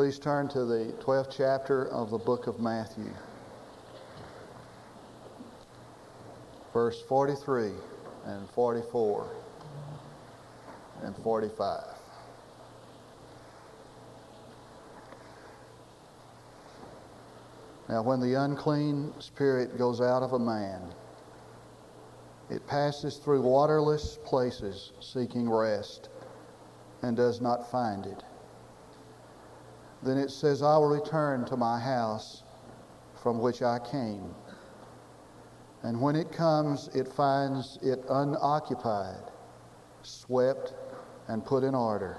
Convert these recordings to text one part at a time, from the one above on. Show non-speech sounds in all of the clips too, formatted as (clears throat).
Please turn to the 12th chapter of the book of Matthew, verse 43 and 44 and 45. Now, when the unclean spirit goes out of a man, it passes through waterless places seeking rest and does not find it. Then it says, I will return to my house from which I came. And when it comes, it finds it unoccupied, swept, and put in order.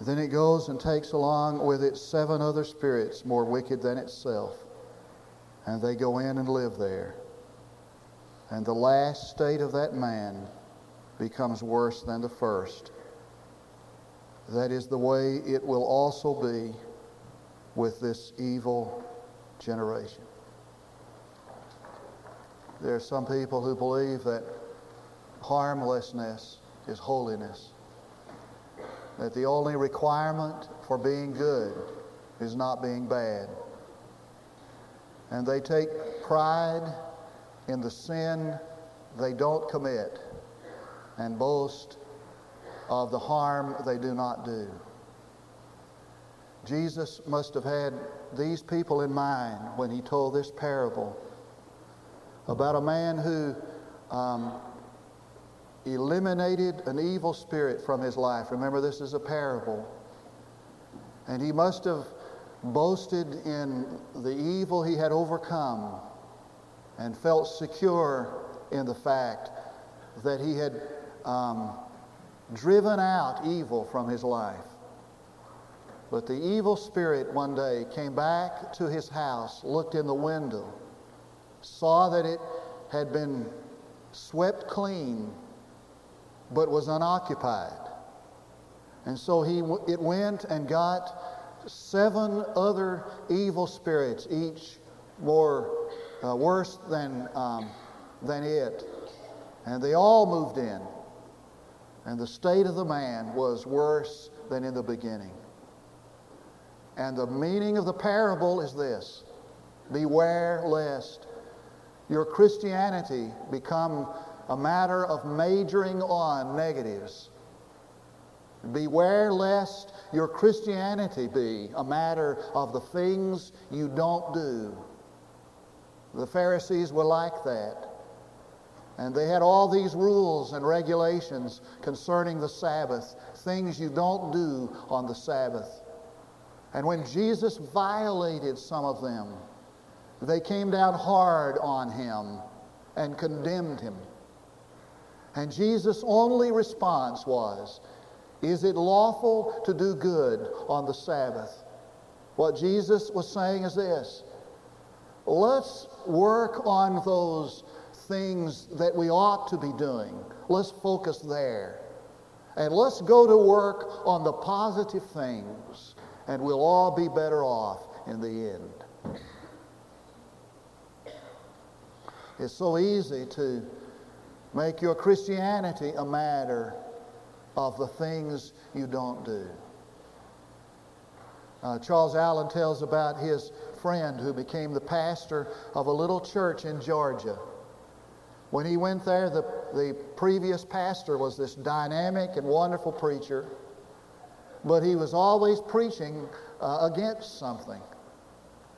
Then it goes and takes along with it seven other spirits more wicked than itself, and they go in and live there. And the last state of that man becomes worse than the first. That is the way it will also be with this evil generation. There are some people who believe that harmlessness is holiness, that the only requirement for being good is not being bad. And they take pride in the sin they don't commit and boast of the harm they do not do. Jesus must have had these people in mind when he told this parable about a man who um, eliminated an evil spirit from his life. Remember, this is a parable. And he must have boasted in the evil he had overcome and felt secure in the fact that he had um, driven out evil from his life. But the evil spirit one day came back to his house, looked in the window, saw that it had been swept clean, but was unoccupied. And so he, it went and got seven other evil spirits, each more uh, worse than, um, than it. And they all moved in. And the state of the man was worse than in the beginning. And the meaning of the parable is this Beware lest your Christianity become a matter of majoring on negatives. Beware lest your Christianity be a matter of the things you don't do. The Pharisees were like that. And they had all these rules and regulations concerning the Sabbath, things you don't do on the Sabbath. And when Jesus violated some of them, they came down hard on him and condemned him. And Jesus' only response was, Is it lawful to do good on the Sabbath? What Jesus was saying is this let's work on those things that we ought to be doing. Let's focus there. And let's go to work on the positive things, and we'll all be better off in the end. It's so easy to make your Christianity a matter of the things you don't do. Uh, Charles Allen tells about his friend who became the pastor of a little church in Georgia. When he went there, the, the previous pastor was this dynamic and wonderful preacher, but he was always preaching uh, against something.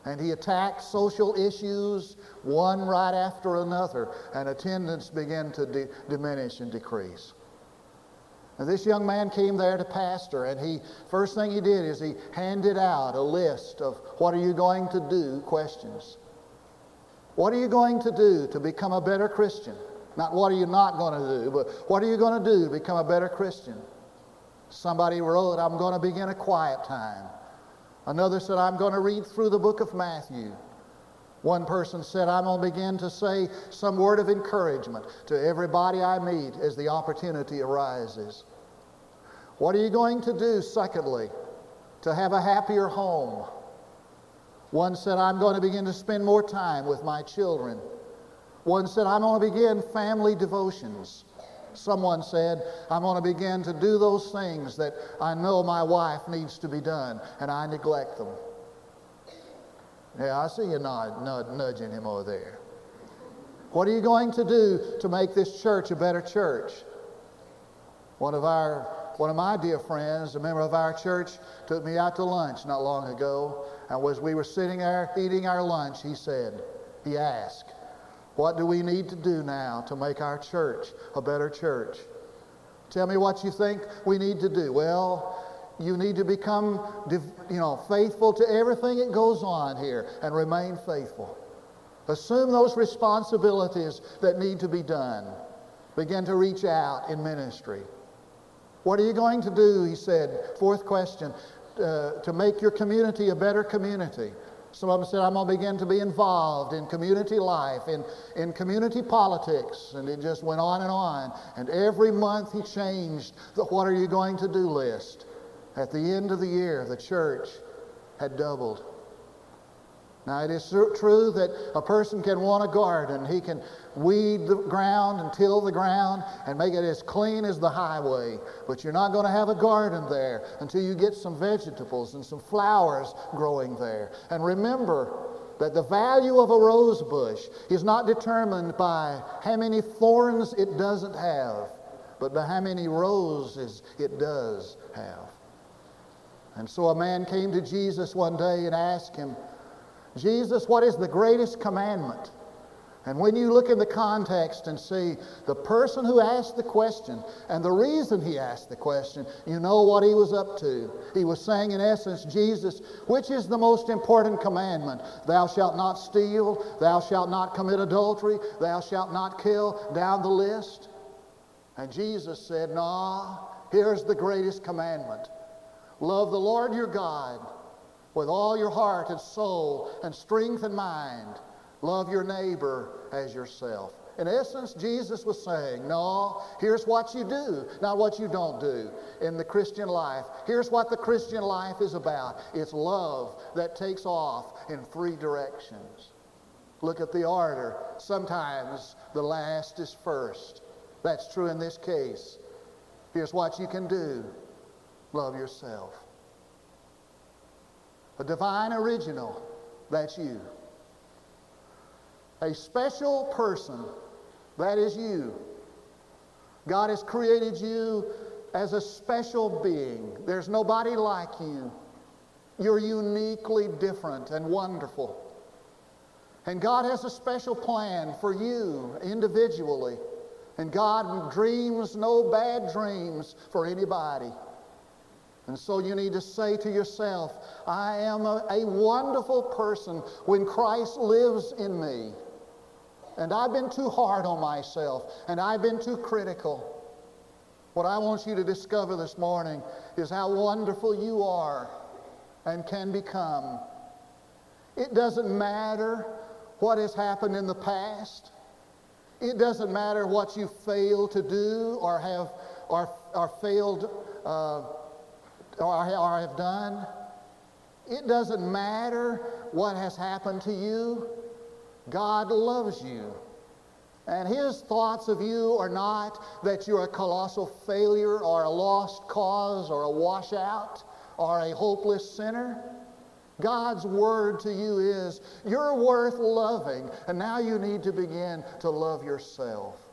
And he attacked social issues one right after another, and attendance began to de- diminish and decrease. And this young man came there to pastor, and he first thing he did is he handed out a list of what are you going to do questions. What are you going to do to become a better Christian? Not what are you not going to do, but what are you going to do to become a better Christian? Somebody wrote, I'm going to begin a quiet time. Another said, I'm going to read through the book of Matthew. One person said, I'm going to begin to say some word of encouragement to everybody I meet as the opportunity arises. What are you going to do, secondly, to have a happier home? One said, I'm going to begin to spend more time with my children. One said, I'm going to begin family devotions. someone said, I'm going to begin to do those things that I know my wife needs to be done, and I neglect them. Yeah, I see you nod, nod, nudging him over there. What are you going to do to make this church a better church? One of our one of my dear friends, a member of our church, took me out to lunch not long ago. And as we were sitting there eating our lunch, he said, he asked, What do we need to do now to make our church a better church? Tell me what you think we need to do. Well, you need to become, you know, faithful to everything that goes on here and remain faithful. Assume those responsibilities that need to be done. Begin to reach out in ministry. What are you going to do? He said. Fourth question uh, to make your community a better community. Some of them said, I'm going to begin to be involved in community life, in, in community politics. And it just went on and on. And every month he changed the what are you going to do list. At the end of the year, the church had doubled. Now, it is true that a person can want a garden. He can weed the ground and till the ground and make it as clean as the highway. But you're not going to have a garden there until you get some vegetables and some flowers growing there. And remember that the value of a rose bush is not determined by how many thorns it doesn't have, but by how many roses it does have. And so a man came to Jesus one day and asked him, Jesus, what is the greatest commandment? And when you look in the context and see the person who asked the question and the reason he asked the question, you know what he was up to. He was saying, in essence, Jesus, which is the most important commandment? Thou shalt not steal, thou shalt not commit adultery, thou shalt not kill, down the list. And Jesus said, Nah, here's the greatest commandment love the Lord your God with all your heart and soul and strength and mind. Love your neighbor as yourself. In essence, Jesus was saying, No, here's what you do, not what you don't do in the Christian life. Here's what the Christian life is about it's love that takes off in three directions. Look at the order. Sometimes the last is first. That's true in this case. Here's what you can do love yourself. A divine original, that's you. A special person, that is you. God has created you as a special being. There's nobody like you. You're uniquely different and wonderful. And God has a special plan for you individually. And God dreams no bad dreams for anybody. And so you need to say to yourself, I am a, a, wonderful person when Christ lives in me. And I've been too hard on myself, and I've been too critical. What I want you to discover this morning is how wonderful you are and can become. It doesn't matter what has happened in the past. It doesn't matter what you failed to do or have or, or failed uh, or, have done. It doesn't matter what has happened to you. God loves you. And his thoughts of you are not that you're a colossal failure or a lost cause or a washout or a hopeless sinner. God's word to you is you're worth loving, and now you need to begin to love yourself.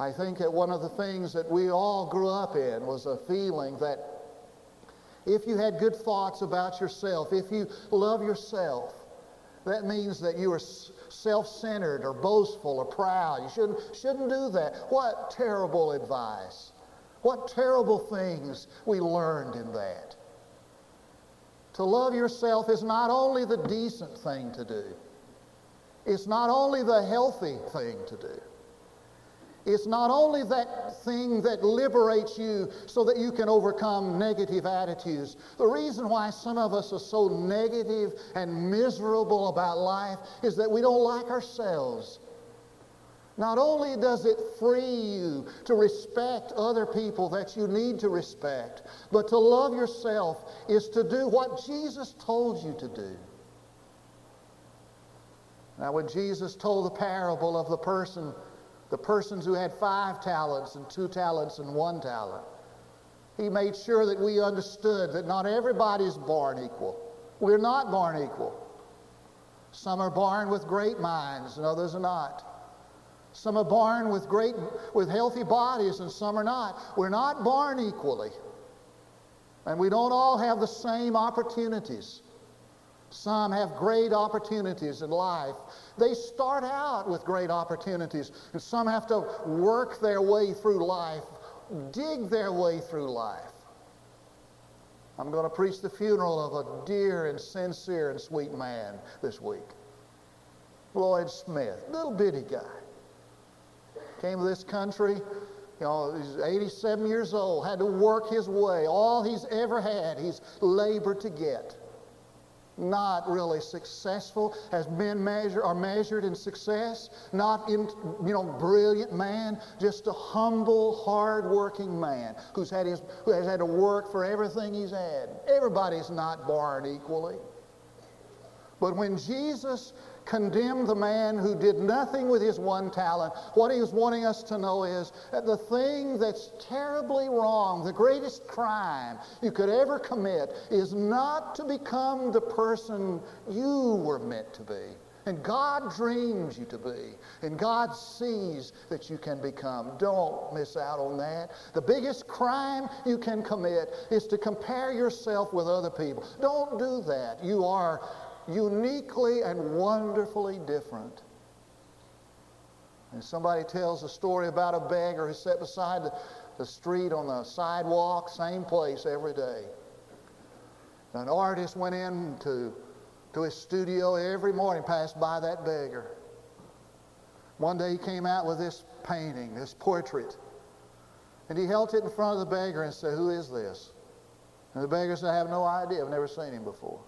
I think that one of the things that we all grew up in was a feeling that if you had good thoughts about yourself, if you love yourself, that means that you are self centered or boastful or proud. You shouldn't, shouldn't do that. What terrible advice. What terrible things we learned in that. To love yourself is not only the decent thing to do, it's not only the healthy thing to do. It's not only that thing that liberates you so that you can overcome negative attitudes. The reason why some of us are so negative and miserable about life is that we don't like ourselves. Not only does it free you to respect other people that you need to respect, but to love yourself is to do what Jesus told you to do. Now, when Jesus told the parable of the person the persons who had five talents and two talents and one talent. He made sure that we understood that not everybody is born equal. We're not born equal. Some are born with great minds and others are not. Some are born with great with healthy bodies and some are not. We're not born equally. And we don't all have the same opportunities. Some have great opportunities in life. They start out with great opportunities, and some have to work their way through life, dig their way through life. I'm going to preach the funeral of a dear and sincere and sweet man this week. Floyd Smith, little bitty guy. Came to this country, you know, he's 87 years old, had to work his way. All he's ever had, he's labored to get not really successful as men measure are measured in success, not in you know brilliant man, just a humble, hard-working man who's had his who has had to work for everything he's had. Everybody's not born equally. But when Jesus condemned the man who did nothing with his one talent. What he wanting us to know is that the thing that's terribly wrong, the greatest crime you could ever commit, is not to become the person you were meant to be. And God dreams you to be. And God sees that you can become. Don't miss out on that. The biggest crime you can commit is to compare yourself with other people. Don't do that. You are uniquely and wonderfully different. And somebody tells a story about a beggar who sat beside the, street on the sidewalk, same place every day. An artist went in to, to his studio every morning, passed by that beggar. One day he came out with this painting, this portrait, and he held it in front of the beggar and said, Who is this? And the beggar said, I have no idea. I've never seen him before.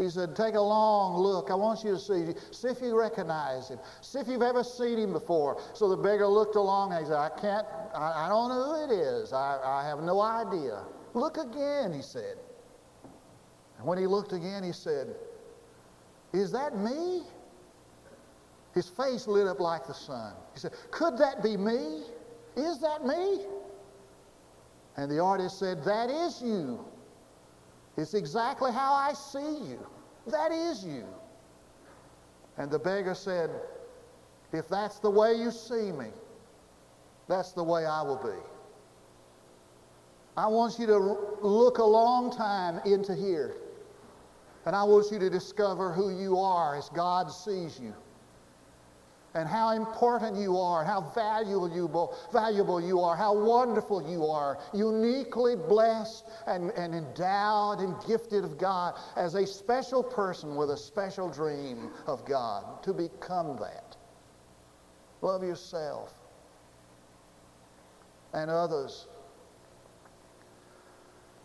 He said, Take a long look. I want you to see. See if you recognize him. See if you've ever seen him before. So the beggar looked along and he said, I can't, I, I don't know who it is. I, I have no idea. Look again, he said. And when he looked again, he said, Is that me? His face lit up like the sun. He said, Could that be me? Is that me? And the artist said, That is you. It's exactly how I see you. That is you. And the beggar said, If that's the way you see me, that's the way I will be. I want you to look a long time into here. And I want you to discover who you are as God sees you and how important you are, how valuable valuable you are, how wonderful you are, uniquely blessed and, and endowed and gifted of God as a special person with a special dream of God to become that. Love yourself and others.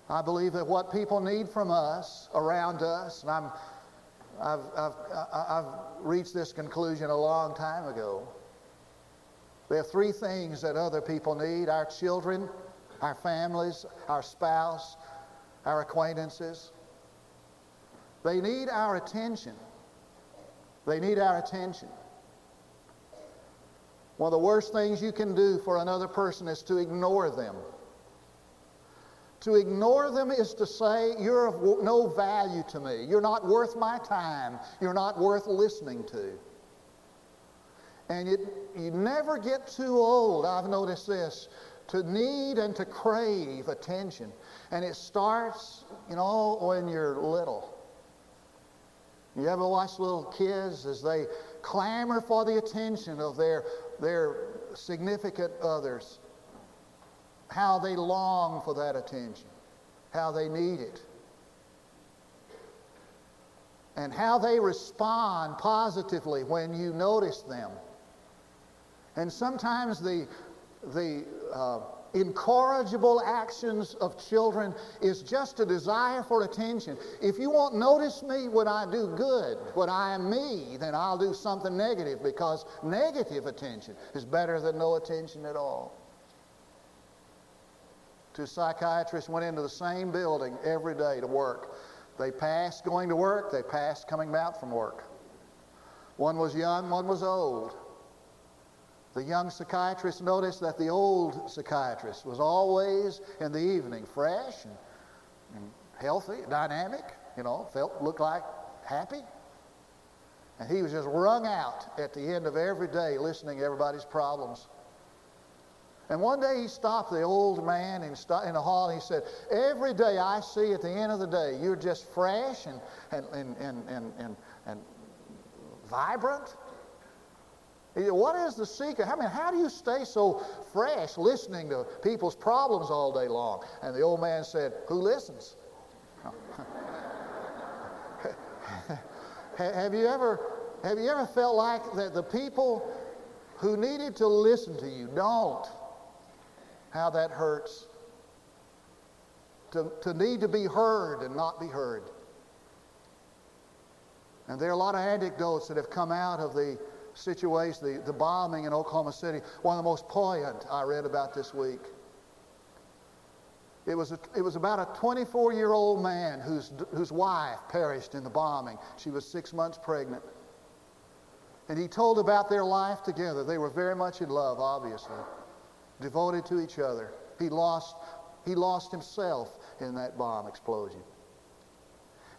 I believe that what people need from us, around us, and I'm I've, I've, I've reached this conclusion a long time ago. There are three things that other people need our children, our families, our spouse, our acquaintances. They need our attention. They need our attention. One of the worst things you can do for another person is to ignore them. To ignore them is to say, You're of no value to me. You're not worth my time. You're not worth listening to. And it, you never get too old, I've noticed this, to need and to crave attention. And it starts, you know, when you're little. You ever watch little kids as they clamor for the attention of their, their significant others? How they long for that attention, how they need it, and how they respond positively when you notice them. And sometimes the, the uh, incorrigible actions of children is just a desire for attention. If you won't notice me when I do good, when I am me, then I'll do something negative because negative attention is better than no attention at all two psychiatrists went into the same building every day to work. They passed going to work, they passed coming out from work. One was young, one was old. The young psychiatrist noticed that the old psychiatrist was always in the evening fresh and, and healthy, dynamic, you know, felt, looked like happy. And he was just wrung out at the end of every day listening to everybody's problems. And one day he stopped the old man in, the hall and he said, Every day I see at the end of the day, you're just fresh and, and, and, and, and, and, and vibrant. What is the secret? I mean, how do you stay so fresh listening to people's problems all day long? And the old man said, Who listens? (laughs) have you ever have you ever felt like that the people who needed to listen to you don't? How that hurts. To, to need to be heard and not be heard. And there are a lot of anecdotes that have come out of the situation, the, the bombing in Oklahoma City. One of the most poignant I read about this week. It was, a, it was about a 24 year old man whose, whose wife perished in the bombing. She was six months pregnant. And he told about their life together. They were very much in love, obviously, devoted to each other. He lost, he lost himself in that bomb explosion.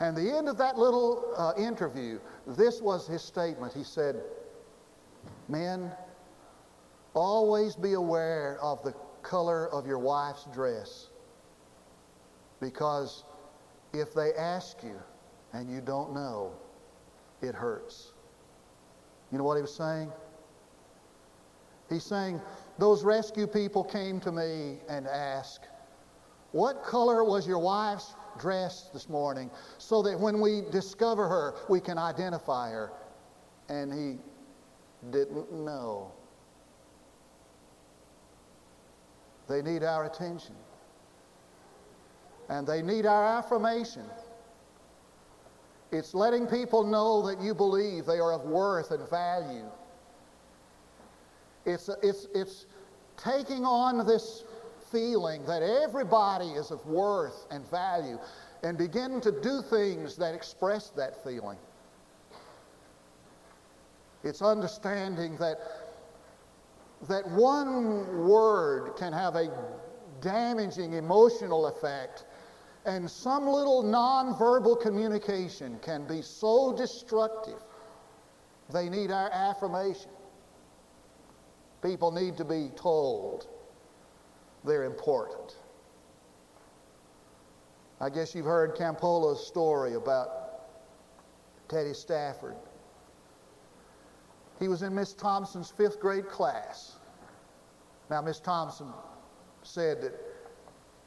And the end of that little uh, interview, this was his statement. He said, Men, always be aware of the color of your wife's dress. Because if they ask you and you don't know, it hurts. You know what he was saying? He's saying, Those rescue people came to me and asked, What color was your wife's dress this morning? So that when we discover her, we can identify her. And he didn't know. They need our attention. And they need our affirmation. It's letting people know that you believe they are of worth and value. It's, it's, it's taking on this feeling that everybody is of worth and value and begin to do things that express that feeling. It's understanding that, that one word can have a damaging emotional effect, and some little nonverbal communication can be so destructive. They need our affirmation. People need to be told they're important. I guess you've heard Campolo's story about Teddy Stafford. He was in Miss Thompson's fifth grade class. Now, Miss Thompson said that,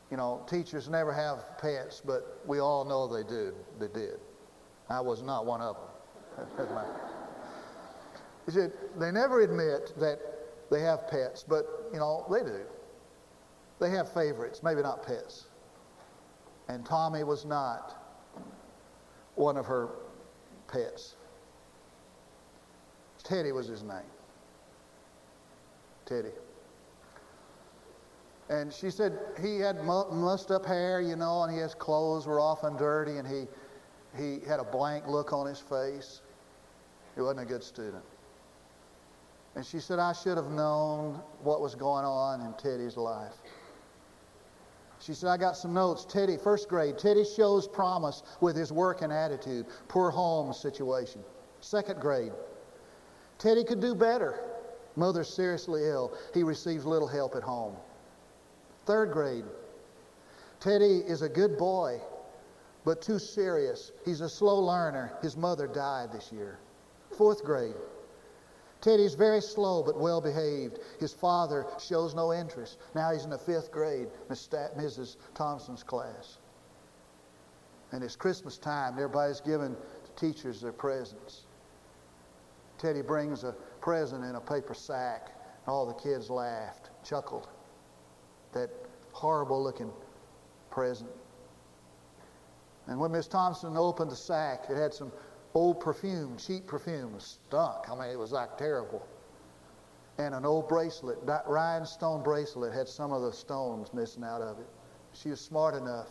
you know, teachers never have pets, but we all know they do. They did. I was not one of them. (laughs) he said they never admit that they have pets, but, you know, they do. They have favorites, maybe not pets. And Tommy was not one of her pets. Teddy was his name. Teddy. And she said he had mussed up hair, you know, and his clothes were often dirty, and he, he had a blank look on his face. He wasn't a good student. And she said, I should have known what was going on in Teddy's life. She said, I got some notes. Teddy, first grade, Teddy shows promise with his work and attitude. Poor home situation. Second grade, Teddy could do better. Mother's seriously ill. He receives little help at home. Third grade. Teddy is a good boy, but too serious. He's a slow learner. His mother died this year. Fourth grade. Teddy's very slow but well behaved. His father shows no interest. Now he's in the fifth grade, Mrs. Thompson's class. And it's Christmas time. And everybody's giving the teachers their presents. Teddy brings a present in a paper sack. and All the kids laughed, chuckled. That horrible looking present. And when Miss Thompson opened the sack, it had some old perfume, cheap perfume, stunk. I mean, it was like terrible. And an old bracelet, that rhinestone bracelet, had some of the stones missing out of it. She was smart enough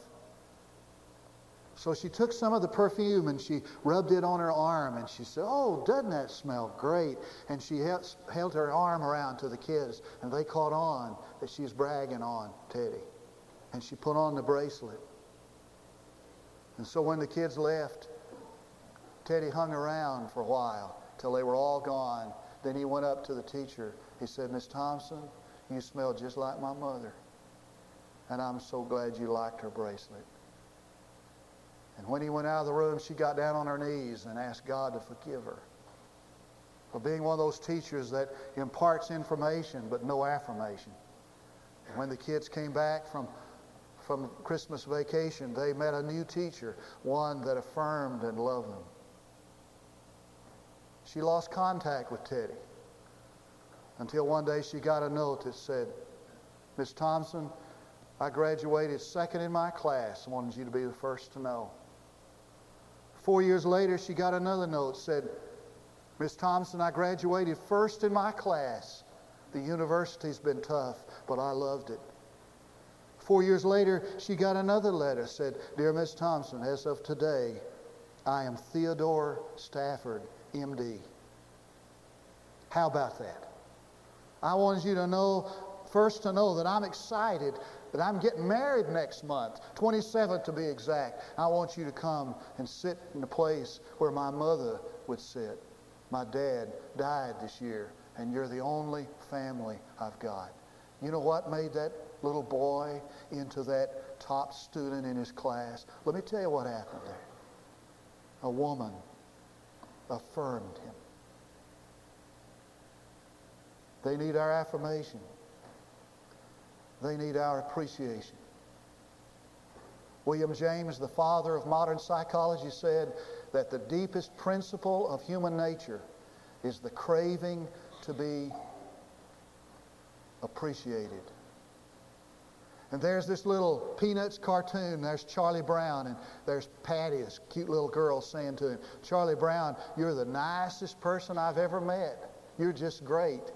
So she took some of the perfume and she rubbed it on her arm and she said, Oh, doesn't that smell great? And she held her arm around to the kids and they caught on that she was bragging on Teddy. And she put on the bracelet. And so when the kids left, Teddy hung around for a while till they were all gone. Then he went up to the teacher. He said, Miss Thompson, you smell just like my mother. And I'm so glad you liked her bracelet. And when he went out of the room, she got down on her knees and asked God to forgive her for being one of those teachers that imparts information but no affirmation. And when the kids came back from, from Christmas vacation, they met a new teacher, one that affirmed and loved them. She lost contact with Teddy until one day she got a note that said, Miss Thompson, I graduated second in my class. I wanted you to be the first to know. Four years later, she got another note said, Miss Thompson, I graduated first in my class. The university's been tough, but I loved it. Four years later, she got another letter said, Dear Miss Thompson, as of today, I am Theodore Stafford, MD. How about that? I wanted you to know, first to know that I'm excited that I'm getting married next month, 27th to be exact. I want you to come and sit in the place where my mother would sit. My dad died this year, and you're the only family I've got. You know what made that little boy into that top student in his class? Let me tell you what happened there. A woman affirmed him. They need our affirmation. They need our appreciation. William James, the father of modern psychology, said that the deepest principle of human nature is the craving to be appreciated. And there's this little Peanuts cartoon. There's Charlie Brown, and there's Patty, this cute little girl, saying to him, Charlie Brown, you're the nicest person I've ever met. You're just great.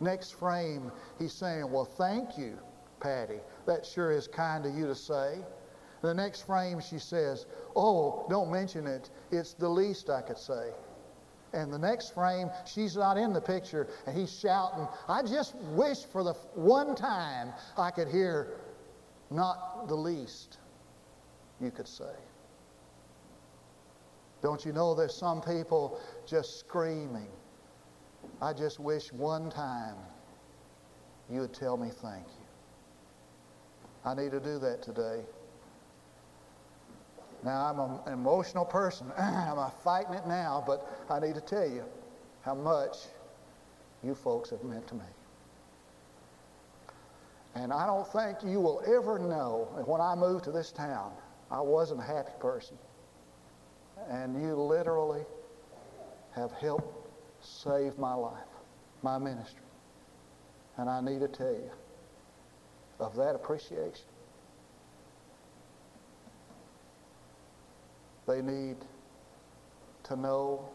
Next frame, he's saying, Well, thank you. Patty. That sure is kind of you to say. The next frame, she says, Oh, don't mention it. It's the least I could say. And the next frame, she's not in the picture, and he's shouting, I just wish for the one time I could hear, not the least you could say. Don't you know there's some people just screaming, I just wish one time you would tell me thank you. I need to do that today. Now, I'm an emotional person. (clears throat) I'm fighting it now, but I need to tell you how much you folks have meant to me. And I don't think you will ever know when I moved to this town, I wasn't a happy person. And you literally have helped save my life, my ministry. And I need to tell you, of that appreciation. They need to know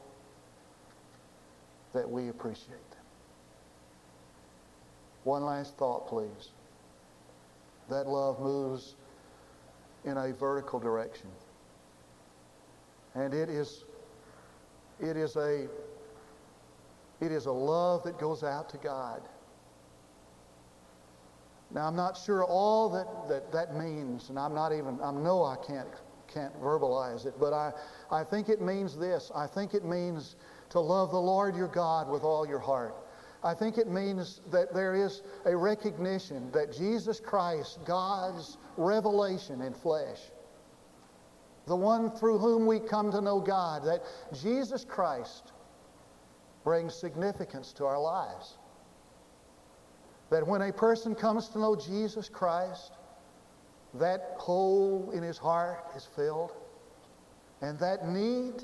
that we appreciate them. One last thought, please. That love moves in a vertical direction. And it is it is a it is a love that goes out to God. Now, I'm not sure all that, that that means, and I'm not even, I know I can't, can't verbalize it, but I, I think it means this. I think it means to love the Lord your God with all your heart. I think it means that there is a recognition that Jesus Christ, God's revelation in flesh, the one through whom we come to know God, that Jesus Christ brings significance to our lives. That when a person comes to know Jesus Christ, that hole in his heart is filled, and that need,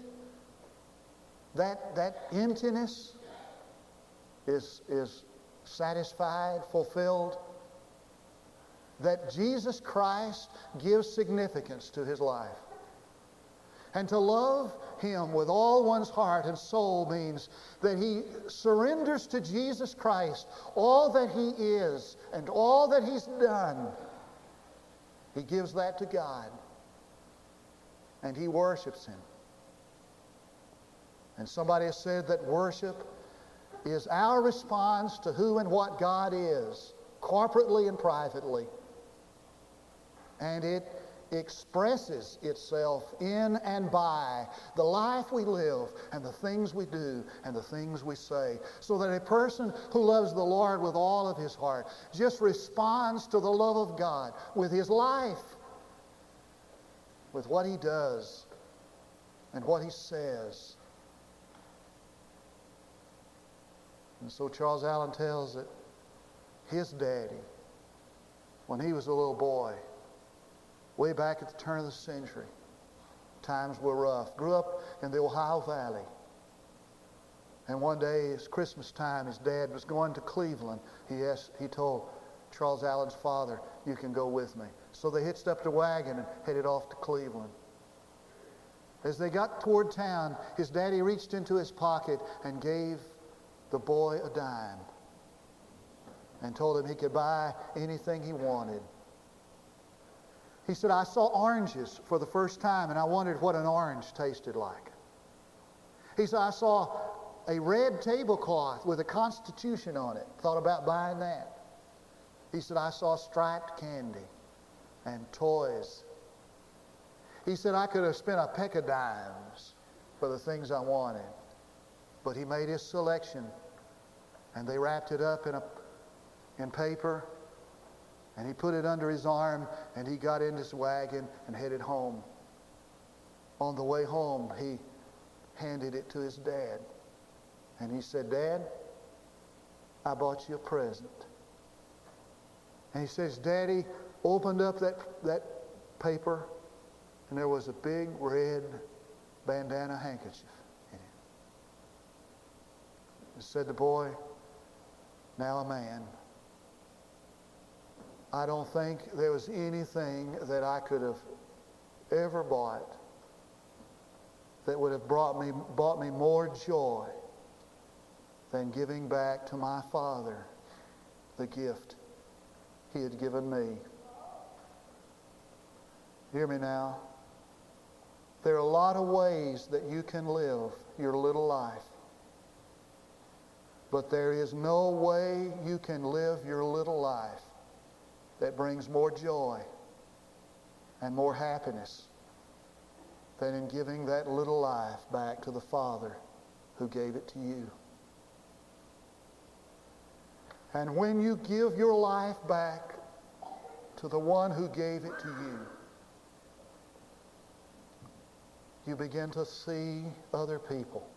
that, that emptiness is, is satisfied, fulfilled, that Jesus Christ gives significance to his life. And to love him with all one's heart and soul means that he surrenders to Jesus Christ all that he is and all that he's done. He gives that to God. and he worships him. And somebody has said that worship is our response to who and what God is, corporately and privately. And it expresses itself in and by the life we live and the things we do and the things we say. So that a person who loves the Lord with all of his heart just responds to the love of God with his life, with what he does and what he says. And so Charles Allen tells that his daddy, when he was a little boy, way back at the turn of the century, times were rough, grew up in the Ohio Valley. And one day, it's Christmas time, his dad was going to Cleveland. He, asked, he told Charles Allen's father, You can go with me. So they hitched up the wagon and headed off to Cleveland. As they got toward town, his daddy reached into his pocket and gave the boy a dime and told him he could buy anything he wanted. He said, I saw oranges for the first time and I wondered what an orange tasted like. He said, I saw a red tablecloth with a constitution on it. Thought about buying that. He said, I saw striped candy and toys. He said, I could have spent a peck of dimes for the things I wanted. But he made his selection, and they wrapped it up in, a, in paper, and he put it under his arm, and he got in his wagon and headed home. On the way home, he handed it to his dad, and he said, Dad, I bought you a present. And he says, Daddy opened up that, that paper, and there was a big red bandana handkerchief. Said the boy, now a man. I don't think there was anything that I could have ever bought that would have brought me, brought me more joy than giving back to my Father the gift He had given me. Hear me now. There are a lot of ways that you can live your little life. But there is no way you can live your little life that brings more joy and more happiness than in giving that little life back to the Father who gave it to you. And when you give your life back to the one who gave it to you, you begin to see other people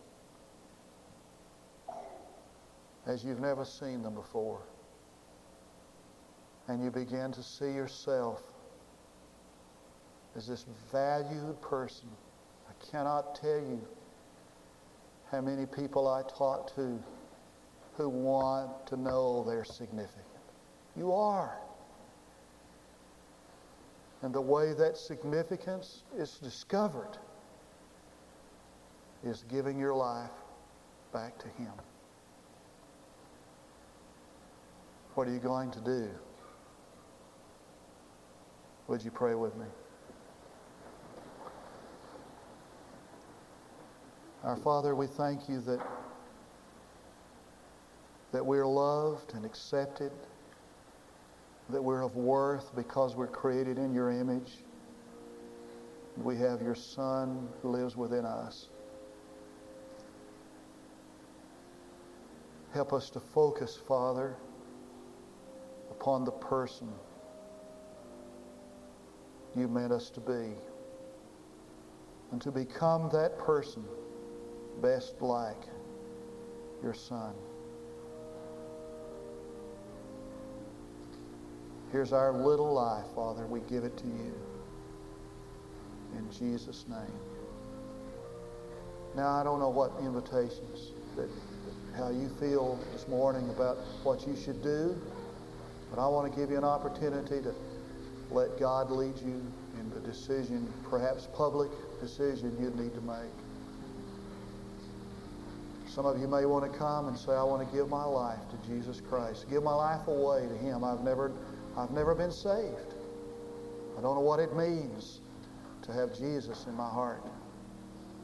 as you've never seen them before. And you begin to see yourself as this valued person. I cannot tell you how many people I talk to who want to know they're significant. You are. And the way that significance is discovered is giving your life back to Him. What are you going to do? Would you pray with me? Our Father, we thank you that, that we're loved and accepted, that we're of worth because we're created in your image. We have your Son who lives within us. Help us to focus, Father upon the person you meant us to be and to become that person best like your son. Here's our little life, Father. We give it to you. In Jesus' name. Now, I don't know what invitations that how you feel this morning about what you should do. But I want to give you an opportunity to let God lead you in the decision, perhaps public decision you need to make. Some of you may want to come and say, I want to give my life to Jesus Christ. Give my life away to Him. I've never, I've never been saved. I don't know what it means to have Jesus in my heart.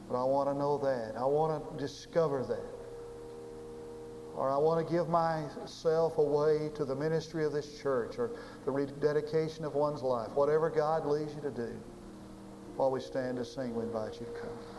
But I want to know that. I want to discover that. Or I want to give myself away to the ministry of this church or the rededication of one's life. Whatever God leads you to do. While we stand to sing, we invite you to come.